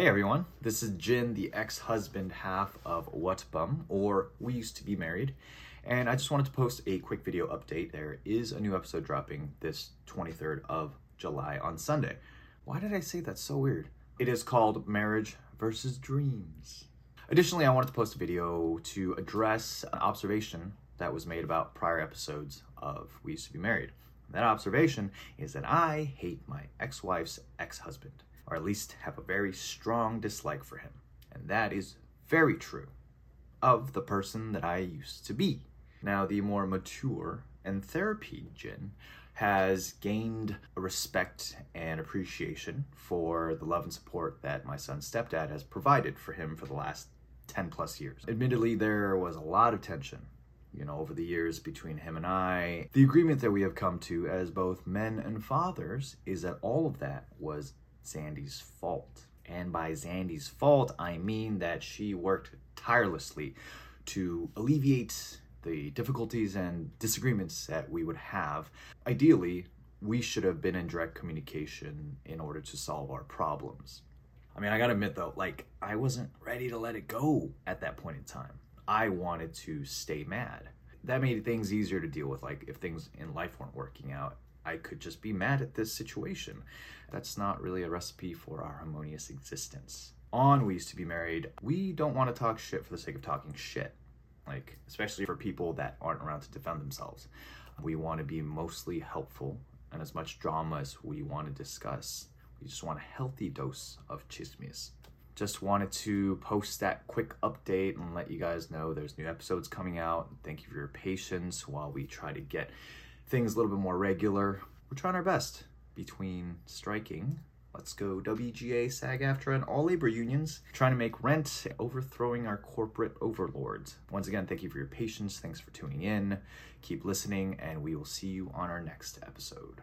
Hey everyone, this is Jin, the ex husband half of What Bum, or We Used to Be Married, and I just wanted to post a quick video update. There is a new episode dropping this 23rd of July on Sunday. Why did I say that's so weird? It is called Marriage versus Dreams. Additionally, I wanted to post a video to address an observation that was made about prior episodes of We Used to Be Married. That observation is that I hate my ex wife's ex husband or at least have a very strong dislike for him. And that is very true of the person that I used to be. Now, the more mature and therapy Jin has gained respect and appreciation for the love and support that my son's stepdad has provided for him for the last 10 plus years. Admittedly, there was a lot of tension you know, over the years between him and I. The agreement that we have come to as both men and fathers is that all of that was Zandy's fault. And by Zandy's fault, I mean that she worked tirelessly to alleviate the difficulties and disagreements that we would have. Ideally, we should have been in direct communication in order to solve our problems. I mean, I gotta admit though, like, I wasn't ready to let it go at that point in time. I wanted to stay mad. That made things easier to deal with, like, if things in life weren't working out I could just be mad at this situation. That's not really a recipe for our harmonious existence. On We Used to Be Married, we don't want to talk shit for the sake of talking shit. Like, especially for people that aren't around to defend themselves. We want to be mostly helpful and as much drama as we want to discuss. We just want a healthy dose of chismes. Just wanted to post that quick update and let you guys know there's new episodes coming out. Thank you for your patience while we try to get things a little bit more regular. We're trying our best between striking. Let's go WGA, SAG AFTRA, and all labor unions trying to make rent, overthrowing our corporate overlords. Once again, thank you for your patience. Thanks for tuning in. Keep listening, and we will see you on our next episode.